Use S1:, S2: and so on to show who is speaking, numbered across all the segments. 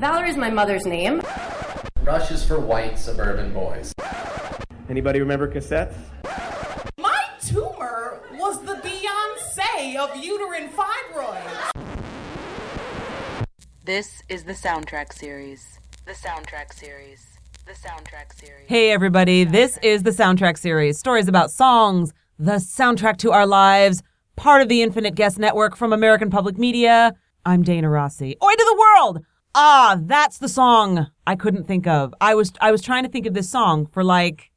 S1: Valerie's my mother's name.
S2: Rush is for white suburban boys.
S3: Anybody remember cassettes?
S4: My tumor was the Beyonce of uterine fibroids.
S5: This is the soundtrack series. The soundtrack series. The soundtrack series.
S6: Hey, everybody, this is the soundtrack series stories about songs, the soundtrack to our lives, part of the Infinite Guest Network from American Public Media. I'm Dana Rossi. Oi to the world! Ah, that's the song I couldn't think of. I was I was trying to think of this song for like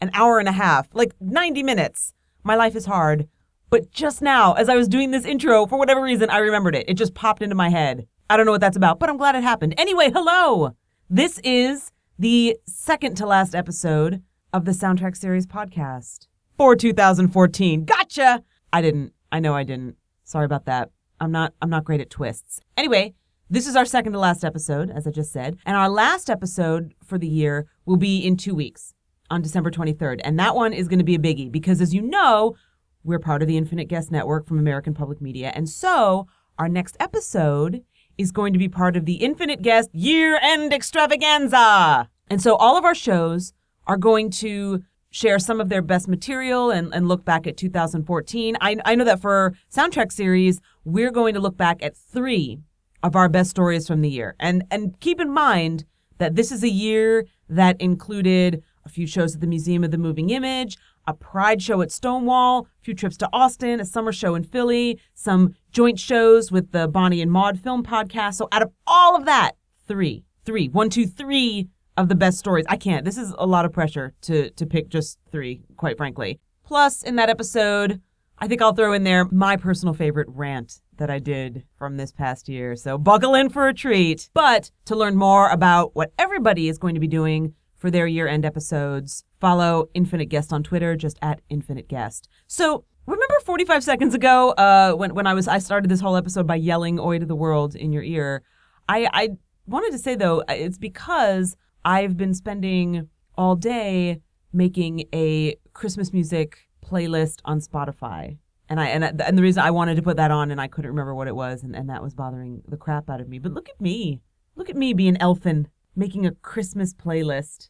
S6: an hour and a half, like 90 minutes. My life is hard. But just now, as I was doing this intro, for whatever reason, I remembered it. It just popped into my head. I don't know what that's about, but I'm glad it happened. Anyway, hello! This is the second to last episode of the Soundtrack Series podcast for 2014. Gotcha! I didn't. I know I didn't. Sorry about that. I'm not I'm not great at twists. Anyway, this is our second to last episode, as I just said, and our last episode for the year will be in 2 weeks on December 23rd. And that one is going to be a biggie because as you know, we're part of the Infinite Guest Network from American Public Media. And so, our next episode is going to be part of the Infinite Guest Year End Extravaganza. And so all of our shows are going to share some of their best material and, and look back at 2014. I, I know that for Soundtrack Series, we're going to look back at three of our best stories from the year. And, and keep in mind that this is a year that included a few shows at the Museum of the Moving Image, a Pride show at Stonewall, a few trips to Austin, a summer show in Philly, some joint shows with the Bonnie and Maud film podcast. So out of all of that, three, three, one, two, three of the best stories. I can't. This is a lot of pressure to to pick just three, quite frankly. Plus, in that episode, I think I'll throw in there my personal favorite rant that I did from this past year. So buckle in for a treat. But to learn more about what everybody is going to be doing for their year end episodes, follow Infinite Guest on Twitter, just at Infinite Guest. So remember 45 seconds ago, uh, when, when I was I started this whole episode by yelling Oi to the world in your ear. I, I wanted to say though, it's because I've been spending all day making a Christmas music playlist on Spotify. And I and and the reason I wanted to put that on and I couldn't remember what it was and, and that was bothering the crap out of me. But look at me. Look at me being elfin, making a Christmas playlist.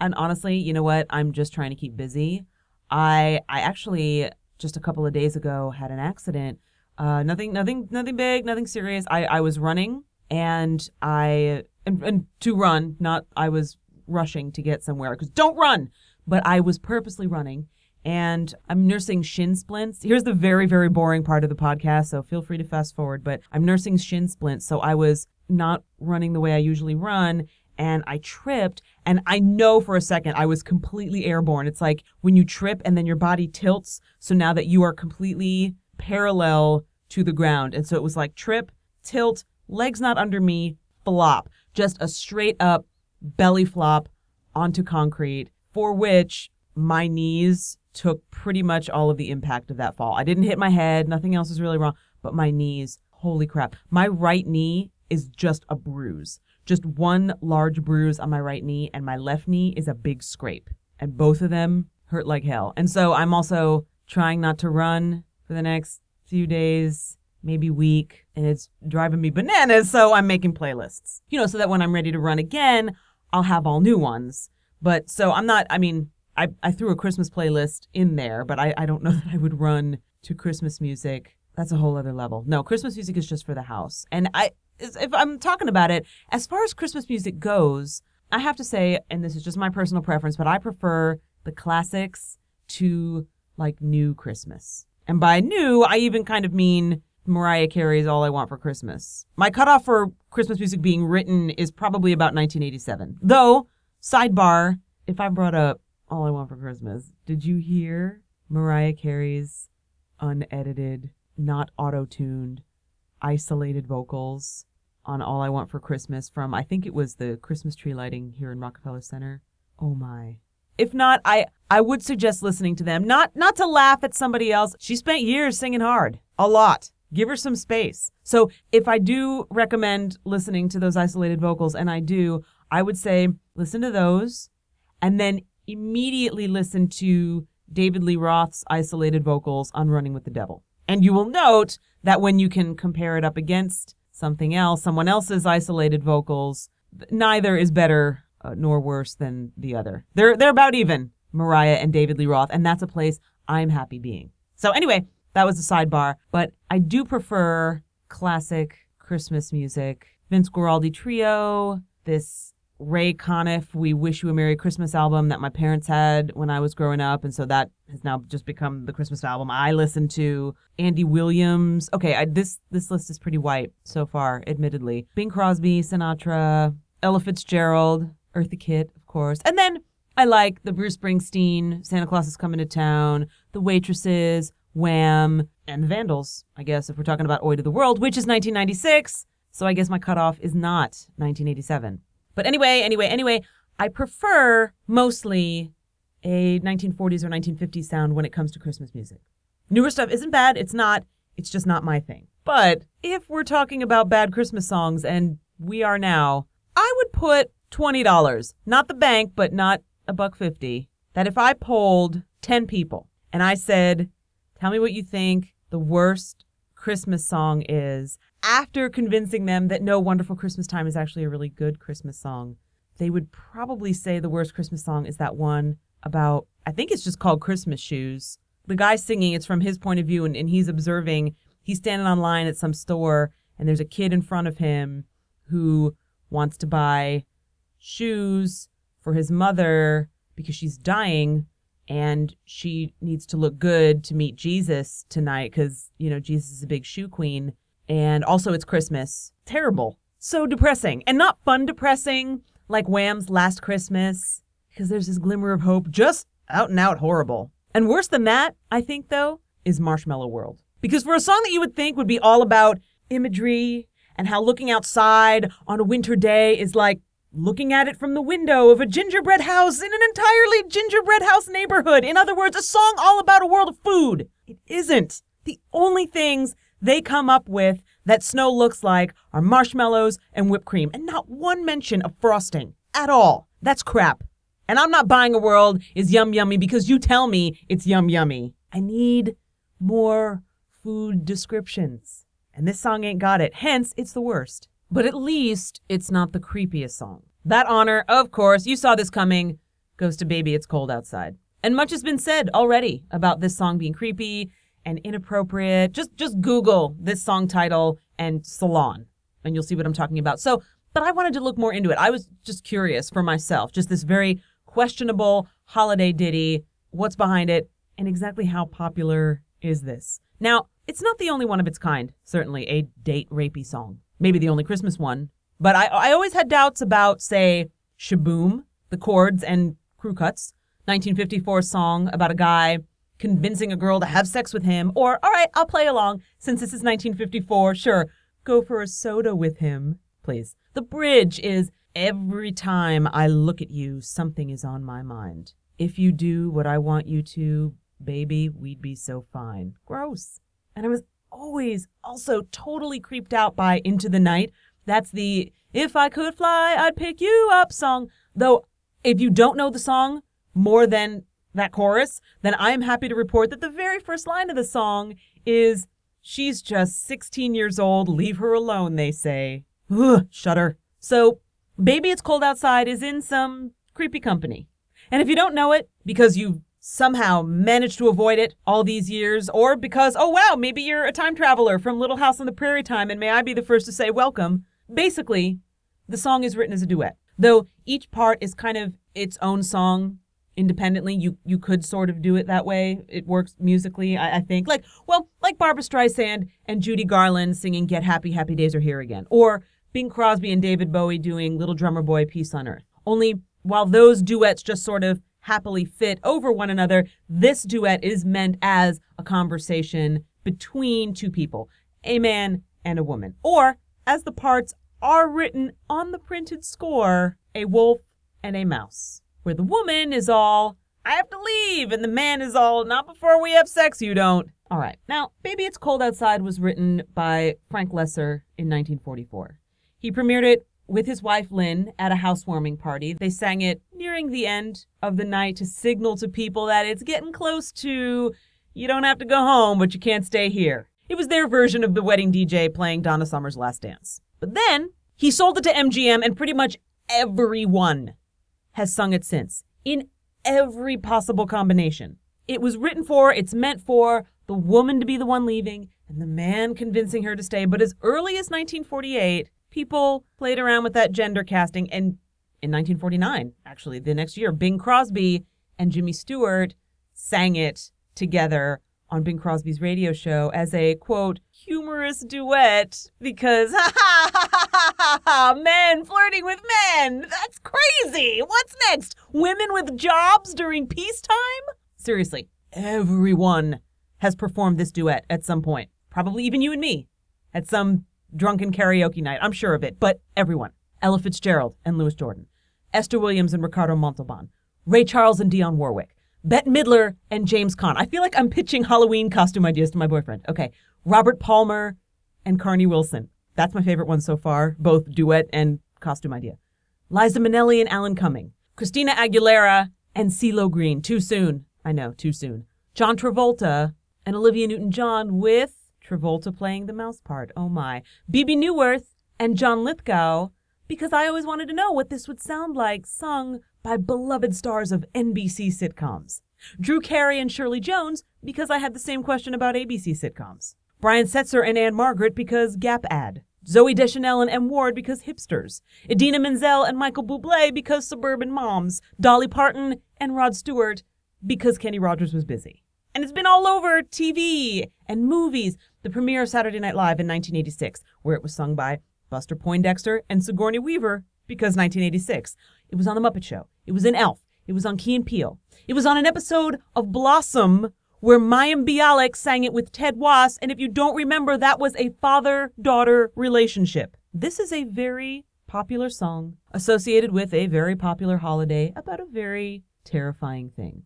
S6: And honestly, you know what? I'm just trying to keep busy. I I actually just a couple of days ago had an accident. Uh, nothing nothing nothing big, nothing serious. I, I was running and I and, and to run, not I was rushing to get somewhere because don't run, but I was purposely running and I'm nursing shin splints. Here's the very, very boring part of the podcast, so feel free to fast forward. But I'm nursing shin splints, so I was not running the way I usually run, and I tripped. And I know for a second I was completely airborne. It's like when you trip and then your body tilts, so now that you are completely parallel to the ground. And so it was like trip, tilt, legs not under me, flop just a straight up belly flop onto concrete, for which my knees took pretty much all of the impact of that fall. I didn't hit my head, nothing else was really wrong, but my knees, holy crap. My right knee is just a bruise, just one large bruise on my right knee, and my left knee is a big scrape. And both of them hurt like hell. And so I'm also trying not to run for the next few days maybe week, and it's driving me bananas. So I'm making playlists, you know, so that when I'm ready to run again, I'll have all new ones. But so I'm not, I mean, I, I threw a Christmas playlist in there, but I, I don't know that I would run to Christmas music. That's a whole other level. No, Christmas music is just for the house. And I, if I'm talking about it, as far as Christmas music goes, I have to say, and this is just my personal preference, but I prefer the classics to like new Christmas. And by new, I even kind of mean Mariah Carey's All I Want for Christmas. My cutoff for Christmas music being written is probably about 1987. Though, sidebar, if I brought up All I Want for Christmas, did you hear Mariah Carey's unedited, not auto tuned, isolated vocals on All I Want for Christmas from, I think it was the Christmas tree lighting here in Rockefeller Center? Oh my. If not, I, I would suggest listening to them. Not not to laugh at somebody else. She spent years singing hard. A lot. Give her some space. So if I do recommend listening to those isolated vocals, and I do, I would say listen to those and then immediately listen to David Lee Roth's isolated vocals on Running with the Devil. And you will note that when you can compare it up against something else, someone else's isolated vocals. Neither is better uh, nor worse than the other. They're they're about even, Mariah and David Lee Roth, and that's a place I'm happy being. So anyway, that was a sidebar, but I do prefer classic Christmas music. Vince Guaraldi Trio, this Ray Conniff We Wish You a Merry Christmas album that my parents had when I was growing up, and so that has now just become the Christmas album I listen to. Andy Williams. Okay, I, this this list is pretty white so far, admittedly. Bing Crosby, Sinatra, Ella Fitzgerald, Eartha Kitt, of course, and then I like the Bruce Springsteen, Santa Claus is Coming to Town, The Waitresses, Wham, and the Vandals. I guess if we're talking about Oi to the World, which is 1996. So I guess my cutoff is not 1987. But anyway, anyway, anyway, I prefer mostly a 1940s or 1950s sound when it comes to Christmas music. Newer stuff isn't bad, it's not, it's just not my thing. But if we're talking about bad Christmas songs, and we are now, I would put $20, not the bank, but not a buck 50, that if I polled 10 people and I said, tell me what you think the worst Christmas song is, after convincing them that No Wonderful Christmas Time is actually a really good Christmas song, they would probably say the worst Christmas song is that one about, I think it's just called Christmas Shoes. The guy singing, it's from his point of view, and, and he's observing, he's standing on line at some store, and there's a kid in front of him who wants to buy shoes for his mother because she's dying and she needs to look good to meet Jesus tonight because, you know, Jesus is a big shoe queen. And also, it's Christmas. Terrible. So depressing. And not fun depressing like Wham's Last Christmas because there's this glimmer of hope. Just out and out horrible. And worse than that, I think, though, is Marshmallow World. Because for a song that you would think would be all about imagery and how looking outside on a winter day is like looking at it from the window of a gingerbread house in an entirely gingerbread house neighborhood. In other words, a song all about a world of food. It isn't. The only things they come up with that snow looks like are marshmallows and whipped cream, and not one mention of frosting at all. That's crap. And I'm not buying a world is yum yummy because you tell me it's yum yummy. I need more food descriptions. And this song ain't got it. Hence, it's the worst. But at least it's not the creepiest song. That honor, of course, you saw this coming, goes to Baby It's Cold Outside. And much has been said already about this song being creepy and inappropriate. Just just Google this song title and salon and you'll see what I'm talking about. So, but I wanted to look more into it. I was just curious for myself, just this very questionable holiday ditty, what's behind it and exactly how popular is this? Now, it's not the only one of its kind, certainly a date rapey song maybe the only Christmas one. But I, I always had doubts about, say, Sh-Boom, the chords and crew cuts, 1954 song about a guy convincing a girl to have sex with him, or, all right, I'll play along since this is 1954, sure, go for a soda with him, please. The bridge is every time I look at you, something is on my mind. If you do what I want you to, baby, we'd be so fine. Gross. And I was always also totally creeped out by Into the Night. That's the If I Could Fly, I'd Pick You Up song. Though, if you don't know the song more than that chorus, then I am happy to report that the very first line of the song is She's just 16 years old, leave her alone, they say. Ugh, shudder. So, Baby It's Cold Outside is in some creepy company. And if you don't know it because you've somehow managed to avoid it all these years, or because, oh wow, maybe you're a time traveler from Little House on the Prairie time, and may I be the first to say welcome. Basically, the song is written as a duet, though each part is kind of its own song independently. You you could sort of do it that way. It works musically, I, I think. Like well, like Barbra Streisand and Judy Garland singing "Get Happy, Happy Days Are Here Again," or Bing Crosby and David Bowie doing "Little Drummer Boy, Peace on Earth." Only while those duets just sort of happily fit over one another. This duet is meant as a conversation between two people, a man and a woman. Or, as the parts are written on the printed score, a wolf and a mouse, where the woman is all, I have to leave, and the man is all, not before we have sex, you don't. All right. Now, Baby It's Cold Outside was written by Frank Loesser in 1944. He premiered it with his wife Lynn at a housewarming party. They sang it nearing the end of the night to signal to people that it's getting close to you don't have to go home, but you can't stay here. It was their version of the wedding DJ playing Donna Summer's Last Dance. But then he sold it to MGM, and pretty much everyone has sung it since in every possible combination. It was written for, it's meant for the woman to be the one leaving and the man convincing her to stay. But as early as 1948, people played around with that gender casting. And in 1949, actually, the next year, Bing Crosby and Jimmy Stewart sang it together on Bing Crosby's radio show as a quote, humorous duet because ha ha ha ha ha ha men flirting with men. That's crazy. What's next? Women with jobs during peacetime? Seriously, everyone has performed this duet at some point. Probably even you and me at some drunken karaoke night. I'm sure of it, but everyone. Ella Fitzgerald and Louis Jordan, Esther Williams and Ricardo Montalban, Ray Charles and Dionne Warwick, Bette Midler and James Caan. I feel like I'm pitching Halloween costume ideas to my boyfriend. Okay. Robert Palmer and Carnie Wilson. That's my favorite one so far, both duet and costume idea. Liza Minnelli and Alan Cumming. Christina Aguilera and CeeLo Green. Too soon. I know, too soon. John Travolta and Olivia Newton-John with Travolta playing the mouse part. Oh my. Bebe Neuwirth and John Lithgow because I always wanted to know what this would sound like sung by beloved stars of NBC sitcoms. Drew Carey and Shirley Jones because I had the same question about ABC sitcoms. Brian Setzer and Ann-Margret because Gap ad. Zooey Deschanel and M. Ward because hipsters. Idina Menzel and Michael Bublé because suburban moms. Dolly Parton and Rod Stewart because Kenny Rogers was busy. And it's been all over TV and movies. The premiere of Saturday Night Live in 1986, where it was sung by Buster Poindexter and Sigourney Weaver because 1986. It was on The Muppet Show. It was in Elf. It was on Key and Peele. It was on an episode of Blossom where Mayim Bialik sang it with Ted Wass. And if you don't remember, that was a father daughter relationship. This is a very popular song associated with a very popular holiday about a very terrifying thing.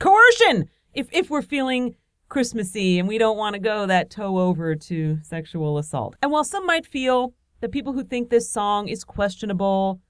S6: Coercion! If, if we're feeling Christmassy and we don't want to go that toe over to sexual assault. And while some might feel that people who think this song is questionable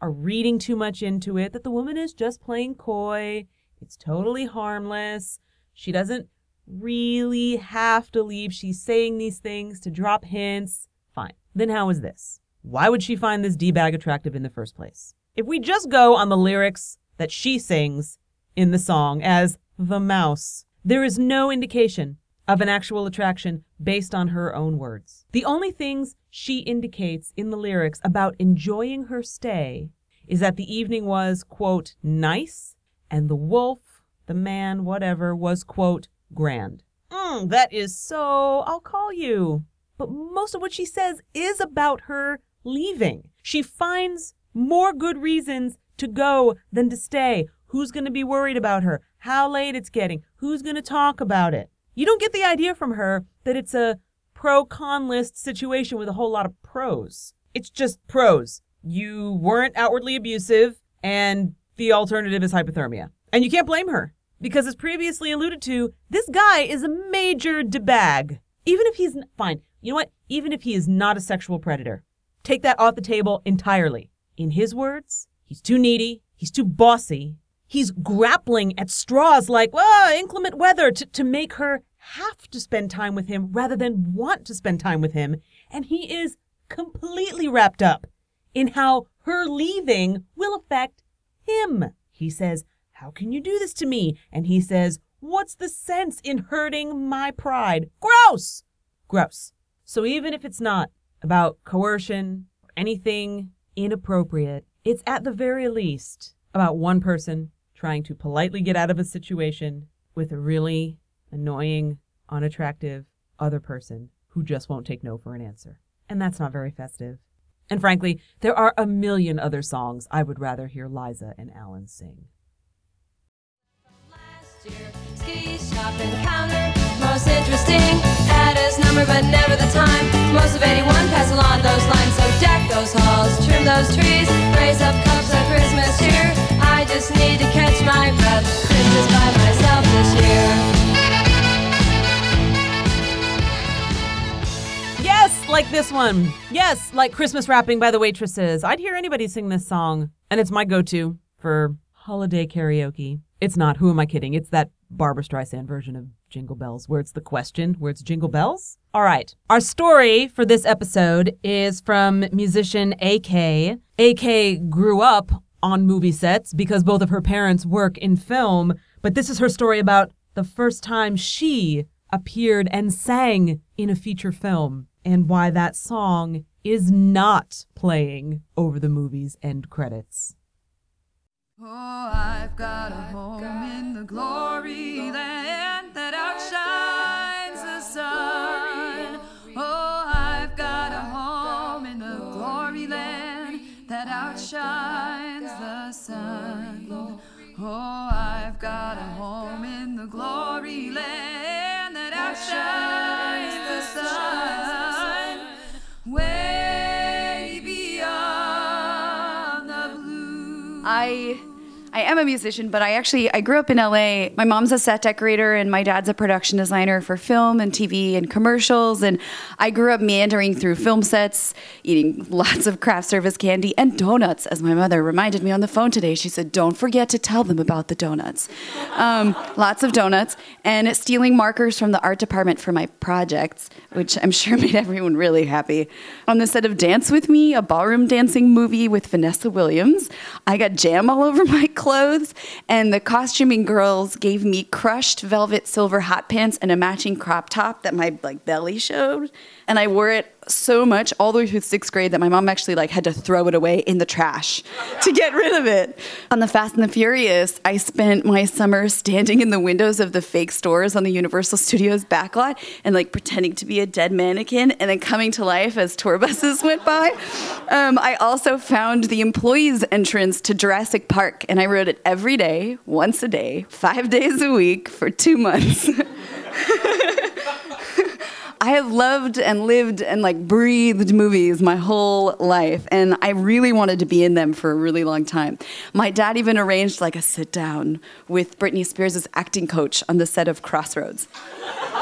S6: are reading too much into it, that the woman is just playing coy, it's totally harmless, she doesn't really have to leave. She's saying these things to drop hints. Fine. Then how is this? Why would she find this D-bag attractive in the first place? If we just go on the lyrics that she sings in the song as the mouse, there is no indication of an actual attraction based on her own words. The only things she indicates in the lyrics about enjoying her stay is that the evening was, quote, nice, and the wolf, the man, whatever, was, quote, grand. Mm, that is so, I'll call you. But most of what she says is about her leaving. She finds more good reasons to go than to stay. Who's going to be worried about her? How late it's getting? Who's going to talk about it? You don't get the idea from her that it's a pro con list situation with a whole lot of pros. It's just pros. You weren't outwardly abusive, and the alternative is hypothermia. And you can't blame her because, as previously alluded to, this guy is a major debag. Even if he's fine, you know what? Even if he is not a sexual predator, take that off the table entirely. In his words, he's too needy, he's too bossy, he's grappling at straws like, well, inclement weather to, to make her have to spend time with him rather than want to spend time with him. And he is completely wrapped up in how her leaving will affect him. He says, How can you do this to me? And he says, What's the sense in hurting my pride? Gross! Gross. So even if it's not about coercion or anything inappropriate, it's at the very least about one person trying to politely get out of a situation with a really annoying, unattractive other person who just won't take no for an answer. And that's not very festive. And frankly, there are a million other songs I would rather hear Liza and Alan sing.
S1: Last year, ski shop encounter, most interesting. Had his number, but never the time. Most of 81 pass along those lines. So deck those halls, trim those trees, raise up cups of Christmas cheer. I just need to catch my breath. Christmas by myself this year.
S6: Yes, like this one. Yes, like Christmas wrapping by the waitresses. I'd hear anybody sing this song, and it's my go to for holiday karaoke. It's not, who am I kidding? It's that Barbra Streisand version of Jingle bells, where it's the question, where it's jingle bells. All right. Our story for this episode is from musician AK. AK grew up on movie sets because both of her parents work in film, but this is her story about the first time she appeared and sang in a feature film and why that song is not playing over the movie's end credits.
S7: Oh, I've got a home in the glory land
S8: am a musician, but I actually I grew up in LA. My mom's a set decorator and my dad's a production designer for film and TV and commercials and I grew up meandering through film sets, eating lots of craft service candy and donuts as my mother reminded me on the phone today. She said, "Don't forget to tell them about the donuts." Um, lots of donuts and stealing markers from the art department for my projects, which I'm sure made everyone really happy. On the set of Dance with Me, a ballroom dancing movie with Vanessa Williams, I got jam all over my clothes, and the costuming girls gave me crushed velvet silver hot pants and a matching crop top that my like belly showed, and I wore it so much all the way through sixth grade that my mom actually like had to throw it away in the trash to get rid of it. On the Fast and the Furious, I spent my summer standing in the windows of the fake stores on the Universal Studios backlot and like pretending to be a dead mannequin and then coming to life as tour buses went by. Um, I also found the employees' entrance to Jurassic Park and I rode it every day, once a day, five days a week for two months. I have loved and lived and like breathed movies my whole life, and I really wanted to be in them for a really long time. My dad even arranged like a sit down with Britney Spears' acting coach on the set of Crossroads.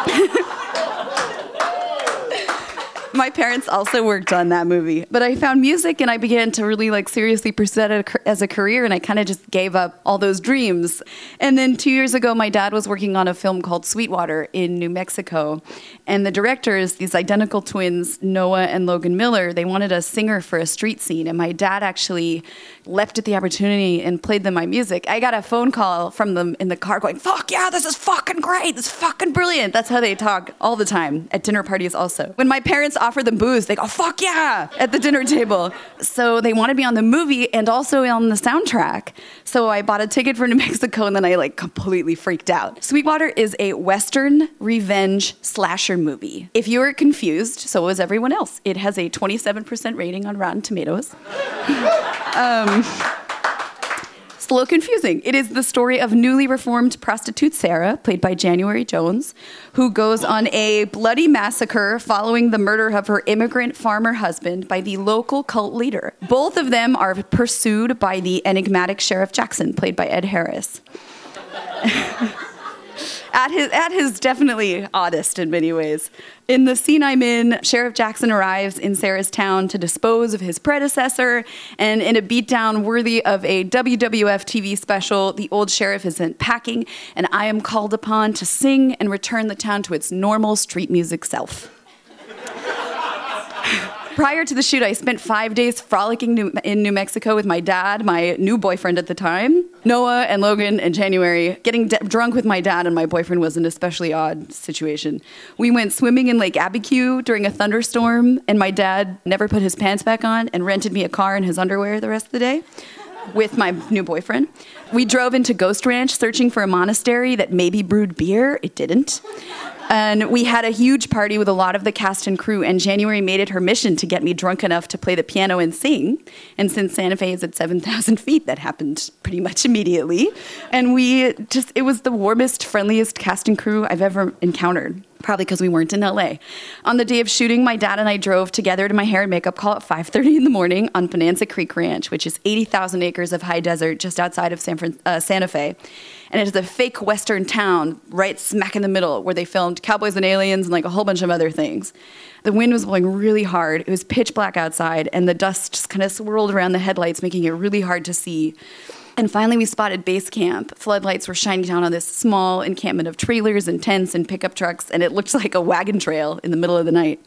S8: my parents also worked on that movie but i found music and i began to really like seriously pursue it as a career and i kind of just gave up all those dreams and then two years ago my dad was working on a film called sweetwater in new mexico and the directors these identical twins noah and logan miller they wanted a singer for a street scene and my dad actually leapt at the opportunity and played them my music i got a phone call from them in the car going fuck yeah this is fucking great this is fucking brilliant that's how they talk all the time at dinner parties also when my parents offer them booze, they go, fuck yeah, at the dinner table. So they wanted me on the movie and also on the soundtrack. So I bought a ticket for New Mexico and then I like completely freaked out. Sweetwater is a Western revenge slasher movie. If you were confused, so was everyone else. It has a 27% rating on Rotten Tomatoes. um, it's a little confusing. It is the story of newly reformed prostitute Sarah, played by January Jones, who goes on a bloody massacre following the murder of her immigrant farmer husband by the local cult leader. Both of them are pursued by the enigmatic Sheriff Jackson, played by Ed Harris. at his at his definitely oddest in many ways. In the scene I'm in, Sheriff Jackson arrives in Sarah's town to dispose of his predecessor, and in a beatdown worthy of a WWF TV special, the old sheriff is in packing, and I am called upon to sing and return the town to its normal street music self. Prior to the shoot, I spent five days frolicking New- in New Mexico with my dad, my new boyfriend at the time, Noah and Logan in January. Getting drunk with my dad and my boyfriend was an especially odd situation. We went swimming in Lake Abiquiu during a thunderstorm, and my dad never put his pants back on and rented me a car in his underwear the rest of the day with my new boyfriend. We drove into Ghost Ranch searching for a monastery that maybe brewed beer. It didn't. And we had a huge party with a lot of the cast and crew, and January made it her mission to get me drunk enough to play the piano and sing. And since Santa Fe is at 7,000 feet, that happened pretty much immediately. And we just, it was the warmest, friendliest cast and crew I've ever encountered probably because we weren't in LA. On the day of shooting, my dad and I drove together to my hair and makeup call at 5:30 in the morning on Bonanza Creek Ranch, which is 80,000 acres of high desert just outside of San Fran- uh, Santa Fe. And it is a fake western town right smack in the middle where they filmed Cowboys and Aliens and like a whole bunch of other things. The wind was blowing really hard. It was pitch black outside and the dust just kind of swirled around the headlights making it really hard to see. And finally, we spotted base camp. Floodlights were shining down on this small encampment of trailers and tents and pickup trucks, and it looked like a wagon trail in the middle of the night.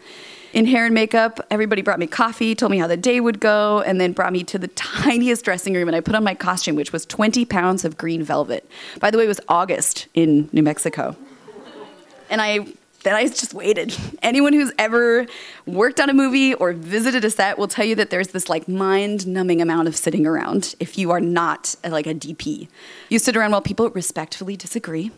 S8: In hair and makeup, everybody brought me coffee, told me how the day would go, and then brought me to the tiniest dressing room. And I put on my costume, which was 20 pounds of green velvet. By the way, it was August in New Mexico. And I then I just waited. Anyone who's ever worked on a movie or visited a set will tell you that there's this like mind-numbing amount of sitting around if you are not like a DP. You sit around while people respectfully disagree.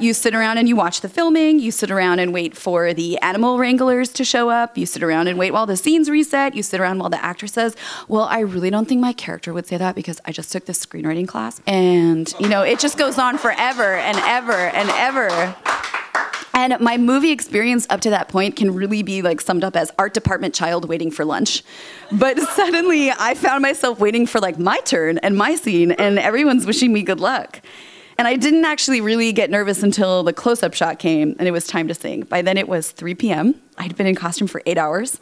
S8: You sit around and you watch the filming. You sit around and wait for the animal wranglers to show up. You sit around and wait while the scenes reset. You sit around while the actor says, Well, I really don't think my character would say that because I just took this screenwriting class. And, you know, it just goes on forever and ever and ever. And my movie experience up to that point can really be like summed up as art department child waiting for lunch. But suddenly I found myself waiting for like my turn and my scene, and everyone's wishing me good luck. And I didn't actually really get nervous until the close up shot came and it was time to sing. By then it was 3 p.m. I'd been in costume for eight hours.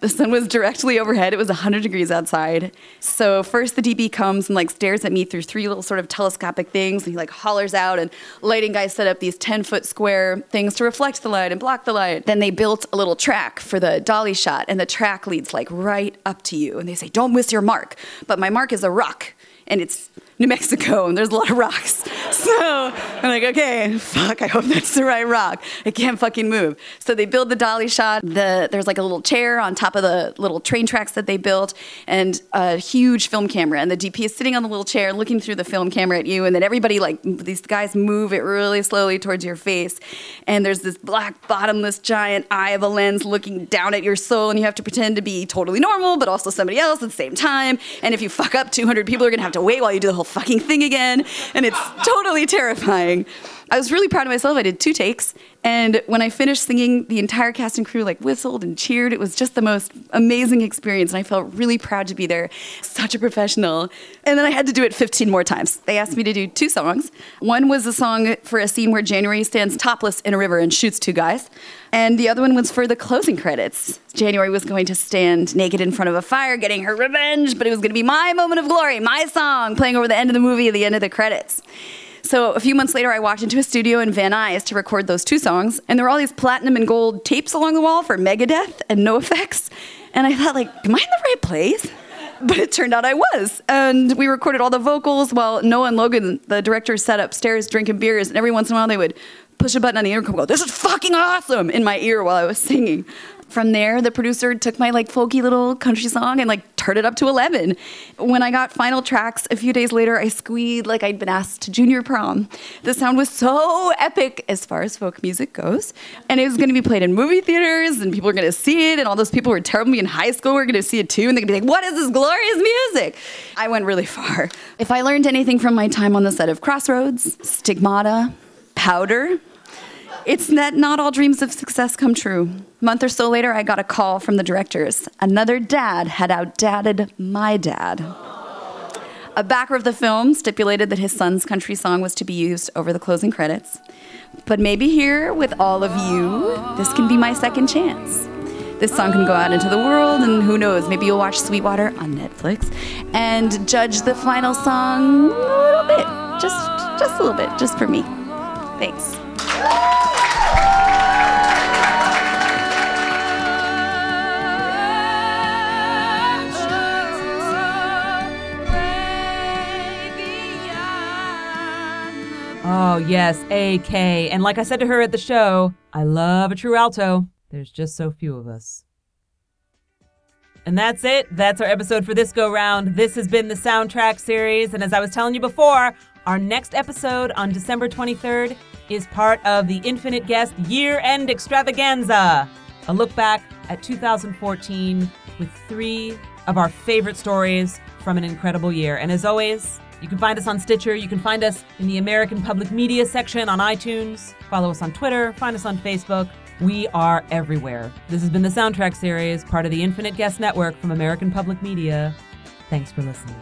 S8: The sun was directly overhead. It was 100 degrees outside. So first the DP comes and like stares at me through three little sort of telescopic things and he like hollers out and lighting guys set up these 10 foot square things to reflect the light and block the light. Then they built a little track for the dolly shot and the track leads like right up to you and they say, don't miss your mark. But my mark is a rock and it's New Mexico and there's a lot of rocks. So I'm like, okay, fuck, I hope that's the right rock. I can't fucking move. So they build the dolly shot. The, there's like a little chair on top of the little train tracks that they built and a huge film camera. And the DP is sitting on the little chair looking through the film camera at you. And then everybody, like, these guys move it really slowly towards your face. And there's this black, bottomless, giant eye of a lens looking down at your soul. And you have to pretend to be totally normal, but also somebody else at the same time. And if you fuck up, 200 people are to have to wait while you do the whole fucking thing again, and it's totally terrifying. I was really proud of myself. I did two takes, and when I finished singing, the entire cast and crew like whistled and cheered. It was just the most amazing experience, and I felt really proud to be there. Such a professional. And then I had to do it 15 more times. They asked me to do two songs. One was a song for a scene where January stands topless in a river and shoots two guys. And the other one was for the closing credits. January was going to stand naked in front of a fire getting her revenge, but it was going to be my moment of glory, my song playing over the end of the movie the end of the credits. So a few months later, I walked into a studio in Van Nuys to record those two songs, and there were all these platinum and gold tapes along the wall for Megadeth and NOFX, And I thought, like, am I in the right place? But it turned out I was. And we recorded all the vocals while Noah and Logan, the directors, sat upstairs drinking beers, and every once in a while they would push a button on the intercom go, This is fucking awesome in my ear while I was singing. From there, the producer took my like folky little country song and like turned it up to 11. When I got final tracks a few days later, I squeed like I'd been asked to junior prom. The sound was so epic as far as folk music goes. And it was going to be played in movie theaters and people were going to see it. And all those people who were terrible me in high school were going to see it too. And they're going to be like, what is this glorious music? I went really far. If I learned anything from my time on the set of Crossroads, Stigmata, Powder, it's that not all dreams of success come true. A month or so later, I got a call from the directors. Another dad had outdadded my dad. A backer of the film stipulated that his son's country song was to be used over the closing credits. But maybe here, with all of you, this can be my second chance. This song can go out into the world, and who knows, maybe you'll watch Sweetwater on Netflix and judge the final song a little bit. Just, just a little bit, just for me. Thanks.
S6: Oh, yes, AK. And like I said to her at the show, I love a true alto. There's just so few of us. And that's it. That's our episode for this go round. This has been the soundtrack series. And as I was telling you before, our next episode on December 23rd is part of the Infinite Guest Year End Extravaganza. A look back at 2014 with three of our favorite stories from an incredible year. And as always, you can find us on Stitcher. You can find us in the American Public Media section on iTunes. Follow us on Twitter. Find us on Facebook. We are everywhere. This has been the Soundtrack Series, part of the Infinite Guest Network from American Public Media. Thanks for listening.